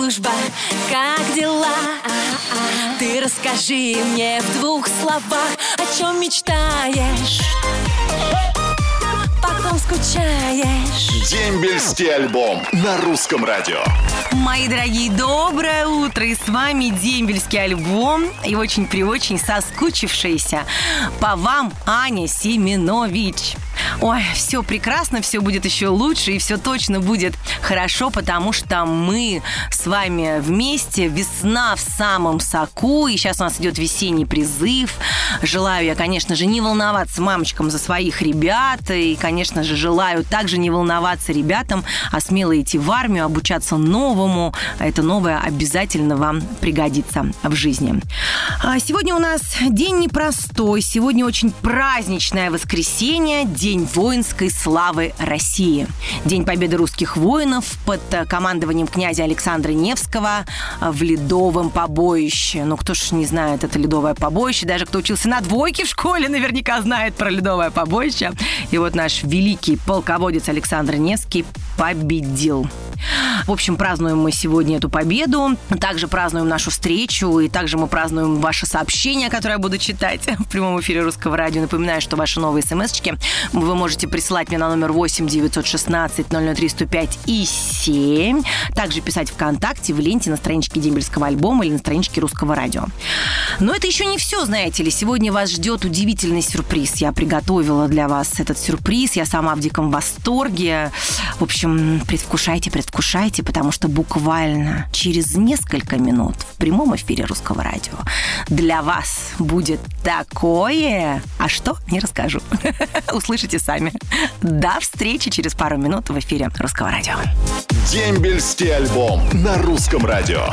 служба, как дела? Ты расскажи мне в двух словах, о чем мечтаешь? Потом скучаешь. Дембельский альбом на русском радио. Мои дорогие, доброе утро! И с вами Дембельский альбом и очень-при-очень соскучившаяся по вам Аня Семенович. Ой, все прекрасно, все будет еще лучше, и все точно будет хорошо, потому что мы с вами вместе. Весна в самом соку, и сейчас у нас идет весенний призыв. Желаю я, конечно же, не волноваться мамочкам за своих ребят, и, конечно же, желаю также не волноваться ребятам, а смело идти в армию, обучаться новому. Это новое обязательно вам пригодится в жизни. А Сегодня у нас день непростой, сегодня очень праздничное воскресенье, День воинской славы России. День победы русских воинов под э, командованием князя Александра Невского э, в Ледовом побоище. Ну, кто ж не знает это Ледовое побоище, даже кто учился на двойке в школе, наверняка знает про Ледовое побоище. И вот наш великий полководец Александр Невский победил. В общем, празднуем мы сегодня эту победу. Также празднуем нашу встречу. И также мы празднуем ваши сообщения, которые я буду читать в прямом эфире Русского радио. Напоминаю, что ваши новые смс-очки вы можете присылать мне на номер 8 916 003 105 и 7. Также писать ВКонтакте, в ленте на страничке Дембельского альбома или на страничке Русского радио. Но это еще не все, знаете ли. Сегодня вас ждет удивительный сюрприз. Я приготовила для вас этот сюрприз. Я сама в диком восторге. В общем, предвкушайте, предвкушайте, потому что буквально через несколько минут в прямом эфире Русского радио для вас будет такое... А что? Не расскажу. Услышите сами. До встречи через пару минут в эфире Русского радио. Дембельский альбом на русском радио.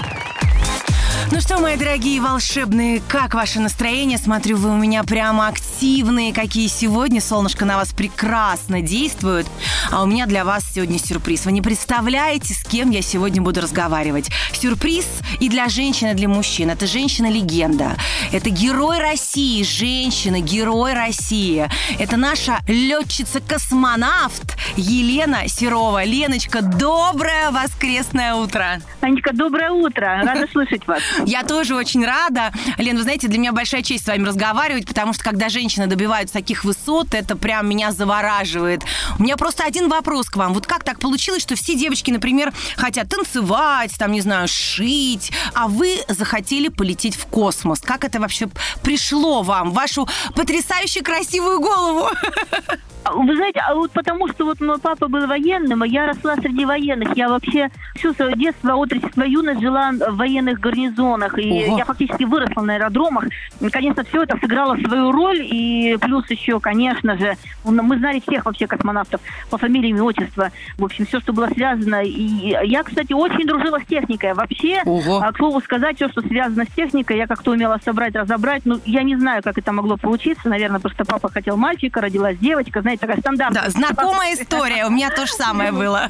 Ну что, мои дорогие волшебные, как ваше настроение? Смотрю, вы у меня прямо активные, какие сегодня. Солнышко на вас прекрасно действует. А у меня для вас сегодня сюрприз. Вы не представляете, с кем я сегодня буду разговаривать. Сюрприз и для женщин, и для мужчин. Это женщина-легенда. Это герой России, женщина, герой России. Это наша летчица-космонавт Елена Серова. Леночка, доброе воскресное утро. Анечка, доброе утро. Рада слышать вас. Я тоже очень рада. Лен, вы знаете, для меня большая честь с вами разговаривать, потому что когда женщины добиваются таких высот, это прям меня завораживает. У меня просто один вопрос к вам. Вот как так получилось, что все девочки, например, хотят танцевать, там, не знаю, шить, а вы захотели полететь в космос? Как это вообще пришло вам, вашу потрясающе красивую голову? Вы знаете, а вот потому что вот мой папа был военным, а я росла среди военных. Я вообще всю свое детство, отрочество, юность жила в военных гарнизонах. И Ого. я фактически выросла на аэродромах. И, конечно, все это сыграло свою роль. И плюс еще, конечно же, мы знали всех вообще космонавтов по фамилии, имя, отчество. В общем, все, что было связано. И я, кстати, очень дружила с техникой. Вообще, Ого. а, к слову сказать, все, что связано с техникой, я как-то умела собрать, разобрать. Ну, я не знаю, как это могло получиться. Наверное, что папа хотел мальчика, родилась девочка. Знаете, такая стандартная. Да, знакомая история. У меня то же самое было.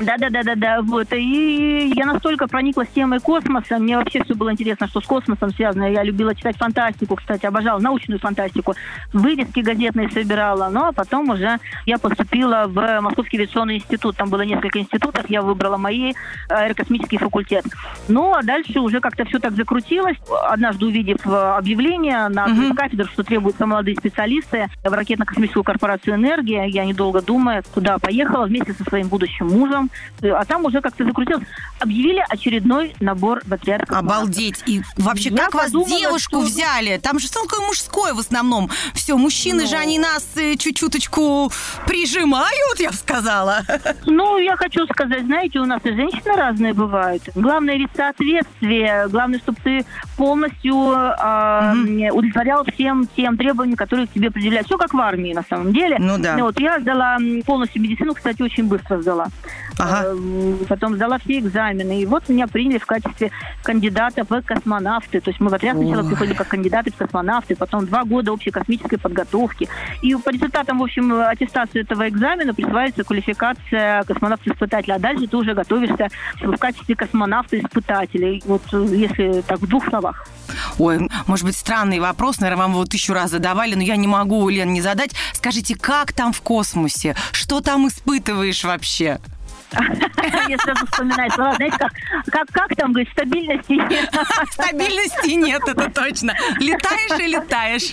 Да, да, да, да, да, вот. И я настолько прониклась темой космоса, мне вообще все было интересно, что с космосом связано. Я любила читать фантастику, кстати, обожала научную фантастику. Вырезки газетные собирала. Ну, а потом уже я поступила в Московский авиационный институт. Там было несколько институтов, я выбрала мои э, аэрокосмический факультет. Ну, а дальше уже как-то все так закрутилось. Однажды увидев э, объявление на одной из кафедр, что требуются молодые специалисты в ракетно-космическую корпорацию «Энергия», я, недолго думая, туда поехала вместе со своим будущим мужем. Э, А там уже как-то закрутилось. Объявили очередной набор в отряд. Обалдеть. И вообще, Я как вас подумала, девушку что- взяли? Там же только мужское в основном. Все, мужчины же, они нас э, чуть-чуточку прижимают, я бы сказала. Ну, я хочу сказать, знаете, у нас и женщины разные бывают. Главное ведь соответствие. Главное, чтобы ты полностью э, удовлетворял всем тем требованиям, которые к тебе определяют. Все как в армии, на самом деле. Ну да. Вот я сдала полностью медицину, кстати, очень быстро сдала. Ага. Э, Потом сдала все экзамены. И вот меня приняли в качестве кандидата в космонавты. То есть мы в отряд сначала приходили как кандидаты в космонавты, потом два года общей космической подготовки. И по результатам, в общем, аттестации этого экзамена присваивается квалификация космонавта-испытателя. А дальше ты уже готовишься в качестве космонавта-испытателя. Вот э, если так в двух словах. Ой, может быть, странный вопрос, наверное, вам его тысячу раз задавали, но я не могу, Лен, не задать. Скажите, как там в космосе? Что там испытываешь вообще? Я сразу вспоминаю слова, знаете, как, как, как там, говорит, стабильности нет. Стабильности нет, это точно. Летаешь и летаешь.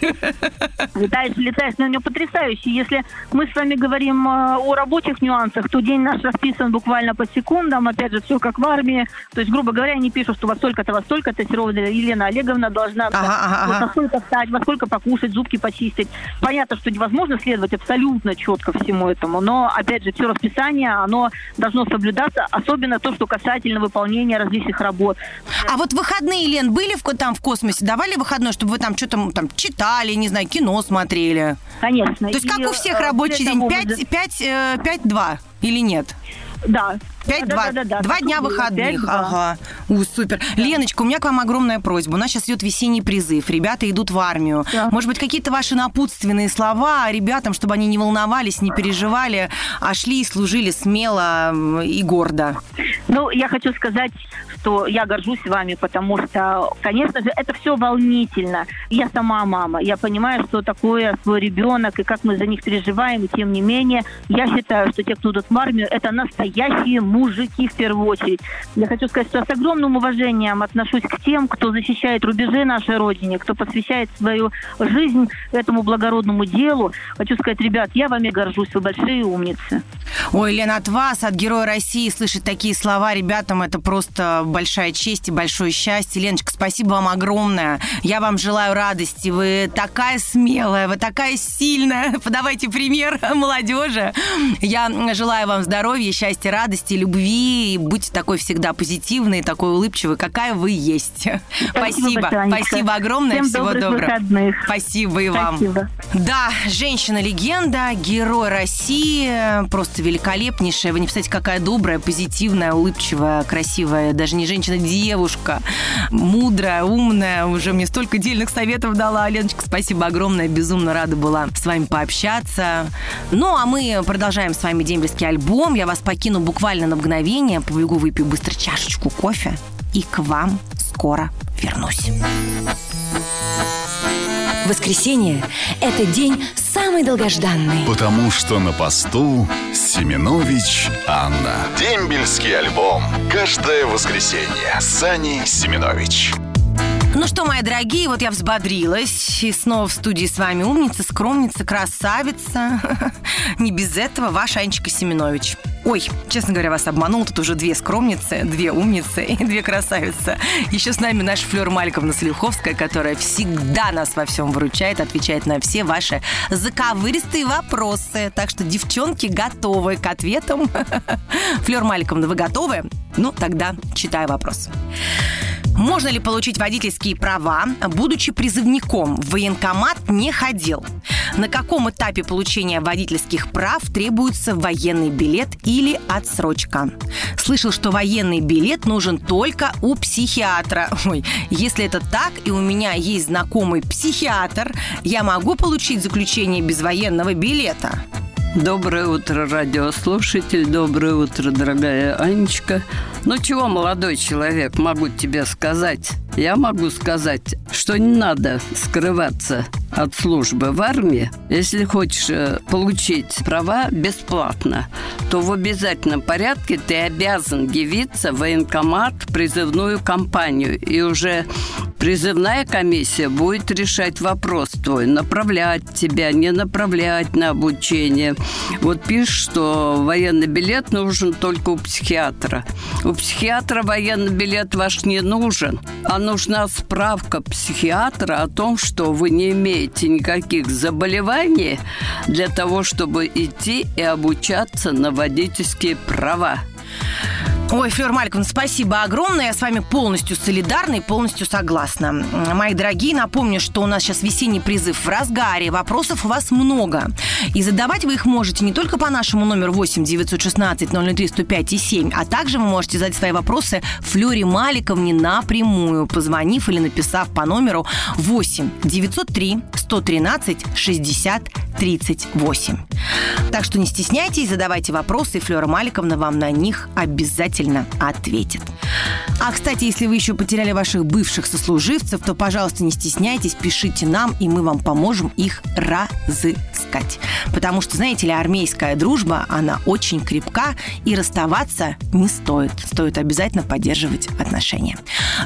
Летаешь, летаешь, но у него потрясающе. Если мы с вами говорим э, о рабочих нюансах, то день наш расписан буквально по секундам, опять же, все как в армии. То есть, грубо говоря, они пишут, что во столько-то, во столько-то Серова Елена Олеговна должна Ага, ага, вот во сколько встать, во сколько покушать, зубки почистить. Понятно, что невозможно следовать абсолютно четко всему этому, но, опять же, все расписание, оно должно соблюдаться, особенно то, что касательно выполнения различных работ. А вот выходные, Лен, были в, там в космосе? Давали выходной, чтобы вы там что-то там читали, не знаю, кино смотрели? Конечно. То есть И, как у всех э, рабочий день? того, 5, 5, 5-2 или нет? Да. 5 Да, два, да, да, два дня выходных. 5-2. Ага. У, супер. Леночка, у меня к вам огромная просьба. У нас сейчас идет весенний призыв. Ребята идут в армию. Может быть, какие-то ваши напутственные слова ребятам, чтобы они не волновались, не переживали, а шли и служили смело и гордо. Ну, я хочу сказать, что я горжусь вами, потому что, конечно же, это все волнительно. Я сама мама, я понимаю, что такое свой ребенок и как мы за них переживаем, и тем не менее, я считаю, что те, кто идут в армию, это настоящие мужики в первую очередь. Я хочу сказать, что с огромным уважением отношусь к тем, кто защищает рубежи нашей Родине, кто посвящает свою жизнь этому благородному делу. Хочу сказать, ребят, я вами горжусь, вы большие умницы. Ой, Лен, от вас, от Героя России, слышать такие слова ребятам, это просто большая честь и большое счастье. Леночка, спасибо вам огромное. Я вам желаю радости. Вы такая смелая, вы такая сильная. Подавайте пример молодежи. Я желаю вам здоровья, счастья, радости, любви. И будьте такой всегда позитивной, такой улыбчивой, какая вы есть. Спасибо. Анечка. Спасибо огромное. Всем Всего добрых доброго. выходных. Спасибо и вам. Спасибо. Да, женщина-легенда, герой России, просто великолепнейшая. Вы не представляете, какая добрая, позитивная, улыбчивая, красивая, даже не женщина, девушка, мудрая, умная, уже мне столько дельных советов дала. Леночка, спасибо огромное, безумно рада была с вами пообщаться. Ну, а мы продолжаем с вами дембельский альбом. Я вас покину буквально на мгновение, побегу, выпью быстро чашечку кофе и к вам скоро вернусь. Воскресенье – это день самый долгожданный. Потому что на посту Семенович Анна. Дембельский альбом. Каждое воскресенье. Сани Семенович. Ну что, мои дорогие, вот я взбодрилась. И снова в студии с вами умница, скромница, красавица. Не без этого ваша Анечка Семенович. Ой, честно говоря, вас обманул. Тут уже две скромницы, две умницы и две красавицы. Еще с нами наша Флёр Мальковна Слюховская, которая всегда нас во всем выручает, отвечает на все ваши заковыристые вопросы. Так что, девчонки, готовы к ответам. Флёр Мальковна, вы готовы? Ну, тогда читаю вопрос. Можно ли получить водительские права, будучи призывником? В военкомат не ходил. На каком этапе получения водительских прав требуется военный билет или отсрочка? Слышал, что военный билет нужен только у психиатра. Ой, если это так, и у меня есть знакомый психиатр, я могу получить заключение без военного билета? Доброе утро, радиослушатель. Доброе утро, дорогая Анечка. Ну чего, молодой человек, могу тебе сказать? Я могу сказать, что не надо скрываться от службы в армии. Если хочешь э, получить права бесплатно, то в обязательном порядке ты обязан явиться в военкомат, призывную кампанию. И уже призывная комиссия будет решать вопрос твой, направлять тебя, не направлять на обучение. Вот пишешь, что военный билет нужен только у психиатра. У психиатра военный билет ваш не нужен, а нужна справка психиатра о том, что вы не имеете никаких заболеваний для того, чтобы идти и обучаться на водительские права. Ой, Флёр Мальковна, спасибо огромное. Я с вами полностью солидарна и полностью согласна. Мои дорогие, напомню, что у нас сейчас весенний призыв в разгаре. Вопросов у вас много. И задавать вы их можете не только по нашему номеру 8 916 003 105 и 7, а также вы можете задать свои вопросы Флёре Маликовне напрямую, позвонив или написав по номеру 8 903 113 60 38. Так что не стесняйтесь, задавайте вопросы, и Флёра Маликовна вам на них обязательно ответит. А, кстати, если вы еще потеряли ваших бывших сослуживцев, то, пожалуйста, не стесняйтесь, пишите нам, и мы вам поможем их разыскать. Потому что, знаете ли, армейская дружба, она очень крепка, и расставаться не стоит. Стоит обязательно поддерживать отношения.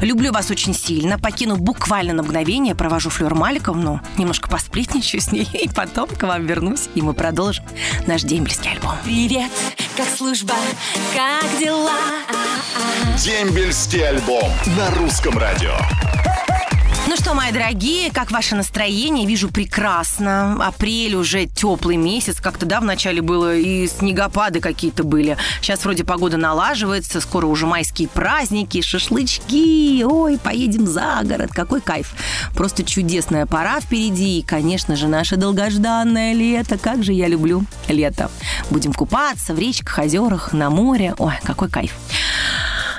Люблю вас очень сильно. Покину буквально на мгновение, провожу Флёр Маликовну, немножко посплетничаю с ней, и потом к вам вернусь, и мы продолжим наш дембельский альбом. Привет, как служба, как дела? Дембельский альбом на русском радио. Ну что, мои дорогие, как ваше настроение? Вижу прекрасно. Апрель уже теплый месяц. Как-то, да, в начале было и снегопады какие-то были. Сейчас вроде погода налаживается, скоро уже майские праздники, шашлычки. Ой, поедем за город. Какой кайф. Просто чудесная пора впереди. И, конечно же, наше долгожданное лето. Как же я люблю лето. Будем купаться в речках, озерах, на море. Ой, какой кайф.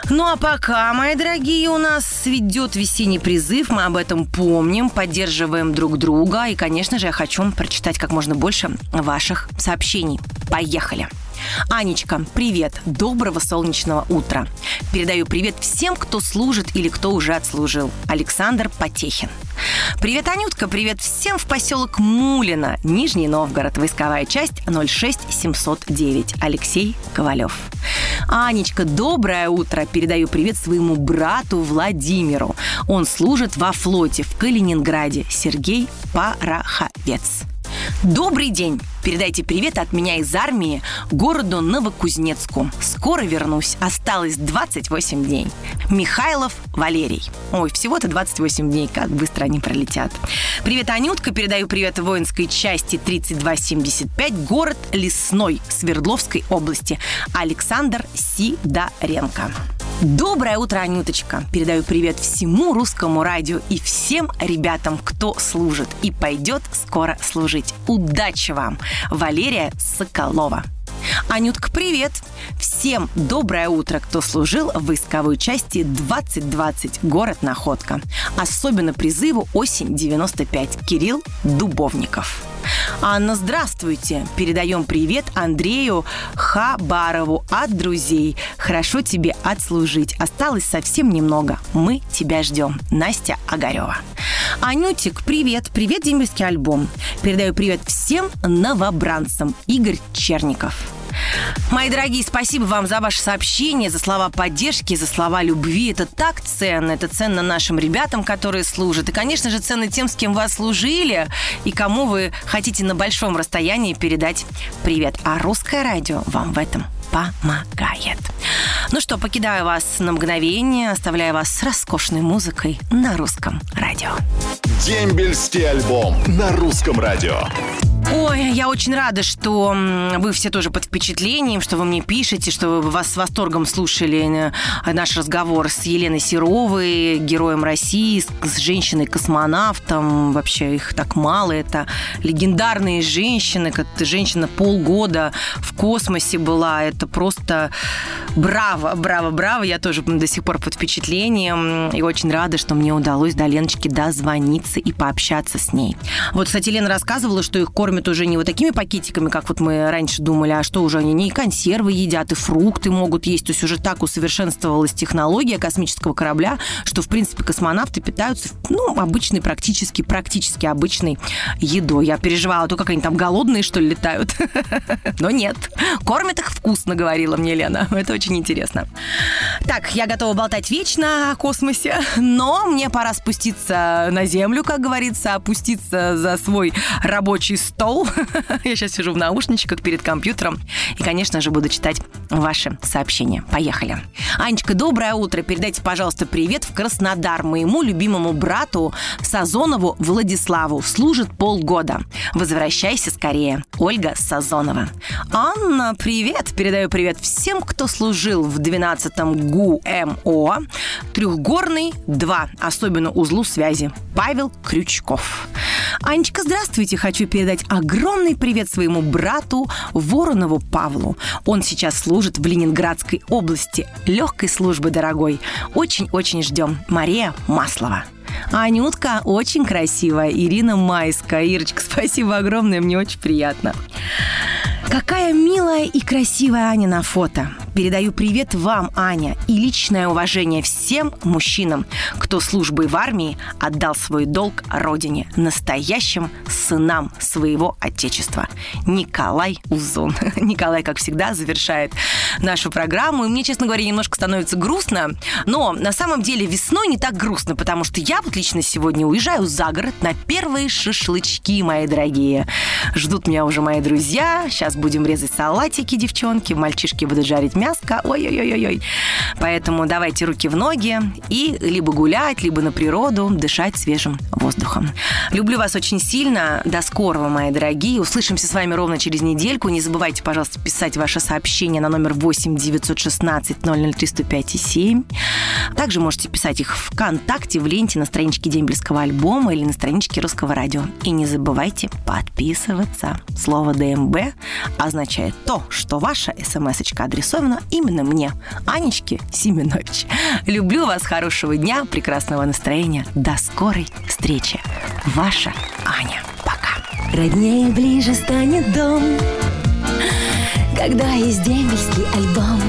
Ну а пока, мои дорогие, у нас ведет весенний призыв, мы об этом помним, поддерживаем друг друга. И, конечно же, я хочу прочитать как можно больше ваших сообщений. Поехали! Анечка, привет. Доброго солнечного утра. Передаю привет всем, кто служит или кто уже отслужил. Александр Потехин. Привет, Анютка. Привет всем в поселок Мулино, Нижний Новгород, войсковая часть 06709. Алексей Ковалев. Анечка, доброе утро. Передаю привет своему брату Владимиру. Он служит во флоте в Калининграде. Сергей Пороховец. Добрый день! Передайте привет от меня из армии городу Новокузнецку. Скоро вернусь. Осталось 28 дней. Михайлов Валерий. Ой, всего-то 28 дней. Как быстро они пролетят. Привет, Анютка. Передаю привет воинской части 3275. Город Лесной Свердловской области. Александр Сидоренко. Доброе утро, Анюточка. Передаю привет всему русскому радио и всем ребятам, кто служит и пойдет скоро служить. Удачи вам! Валерия Соколова. Анютка, привет! Всем доброе утро, кто служил в войсковой части 2020 «Город Находка». Особенно призыву «Осень 95» Кирилл Дубовников. Анна, здравствуйте. Передаем привет Андрею Хабарову от друзей. Хорошо тебе отслужить. Осталось совсем немного. Мы тебя ждем. Настя Огарева. Анютик, привет. Привет, дембельский альбом. Передаю привет всем новобранцам. Игорь Черников. Мои дорогие, спасибо вам за ваше сообщение, за слова поддержки, за слова любви. Это так ценно. Это ценно нашим ребятам, которые служат. И, конечно же, ценно тем, с кем вы служили и кому вы хотите на большом расстоянии передать привет. А русское радио вам в этом помогает. Ну что, покидаю вас на мгновение, оставляю вас с роскошной музыкой на русском радио. Дембельский альбом на русском радио. Ой, я очень рада, что вы все тоже под впечатлением, что вы мне пишете, что вы вас с восторгом слушали э, наш разговор с Еленой Серовой, героем России, с женщиной-космонавтом. Вообще их так мало. Это легендарные женщины. Как женщина полгода в космосе была. Это просто браво, браво, браво. Я тоже до сих пор под впечатлением. И очень рада, что мне удалось до Леночки дозвониться и пообщаться с ней. Вот, кстати, Лена рассказывала, что их кормят кормят уже не вот такими пакетиками, как вот мы раньше думали, а что уже они не консервы едят, и фрукты могут есть. То есть уже так усовершенствовалась технология космического корабля, что, в принципе, космонавты питаются, ну, обычной, практически, практически обычной едой. Я переживала, то как они там голодные, что ли, летают. Но нет. Кормят их вкусно, говорила мне Лена. Это очень интересно. Так, я готова болтать вечно о космосе, но мне пора спуститься на Землю, как говорится, опуститься за свой рабочий стол стол. Я сейчас сижу в наушничках перед компьютером и, конечно же, буду читать ваши сообщения. Поехали. Анечка, доброе утро. Передайте, пожалуйста, привет в Краснодар моему любимому брату Сазонову Владиславу. Служит полгода. Возвращайся скорее. Ольга Сазонова. Анна, привет. Передаю привет всем, кто служил в 12-м ГУМО. Трехгорный 2. Особенно узлу связи. Павел Крючков. Анечка, здравствуйте. Хочу передать огромный привет своему брату Воронову Павлу. Он сейчас служит в Ленинградской области. Легкой службы, дорогой. Очень-очень ждем. Мария Маслова. Анютка очень красивая. Ирина Майская. Ирочка, спасибо огромное, мне очень приятно. Какая милая и красивая Аня на фото. Передаю привет вам, Аня, и личное уважение всем мужчинам, кто службой в армии отдал свой долг родине, настоящим сынам своего Отечества. Николай Узон. Николай, как всегда, завершает нашу программу. И мне, честно говоря, немножко становится грустно. Но на самом деле весной не так грустно, потому что я вот лично сегодня уезжаю за город на первые шашлычки, мои дорогие. Ждут меня уже мои друзья. Сейчас будем резать салатики, девчонки. Мальчишки будут жарить мясо мяско. Ой-ой-ой-ой. Поэтому давайте руки в ноги и либо гулять, либо на природу, дышать свежим воздухом. Люблю вас очень сильно. До скорого, мои дорогие. Услышимся с вами ровно через недельку. Не забывайте, пожалуйста, писать ваши сообщения на номер 8 916 003 105 7. Также можете писать их в ВКонтакте, в ленте, на страничке Дембельского альбома или на страничке Русского радио. И не забывайте подписываться. Слово ДМБ означает то, что ваша смс-очка адресована посвящена именно мне, Анечке Семенович. Люблю вас, хорошего дня, прекрасного настроения. До скорой встречи. Ваша Аня. Пока. Роднее ближе станет дом, когда есть дембельский альбом.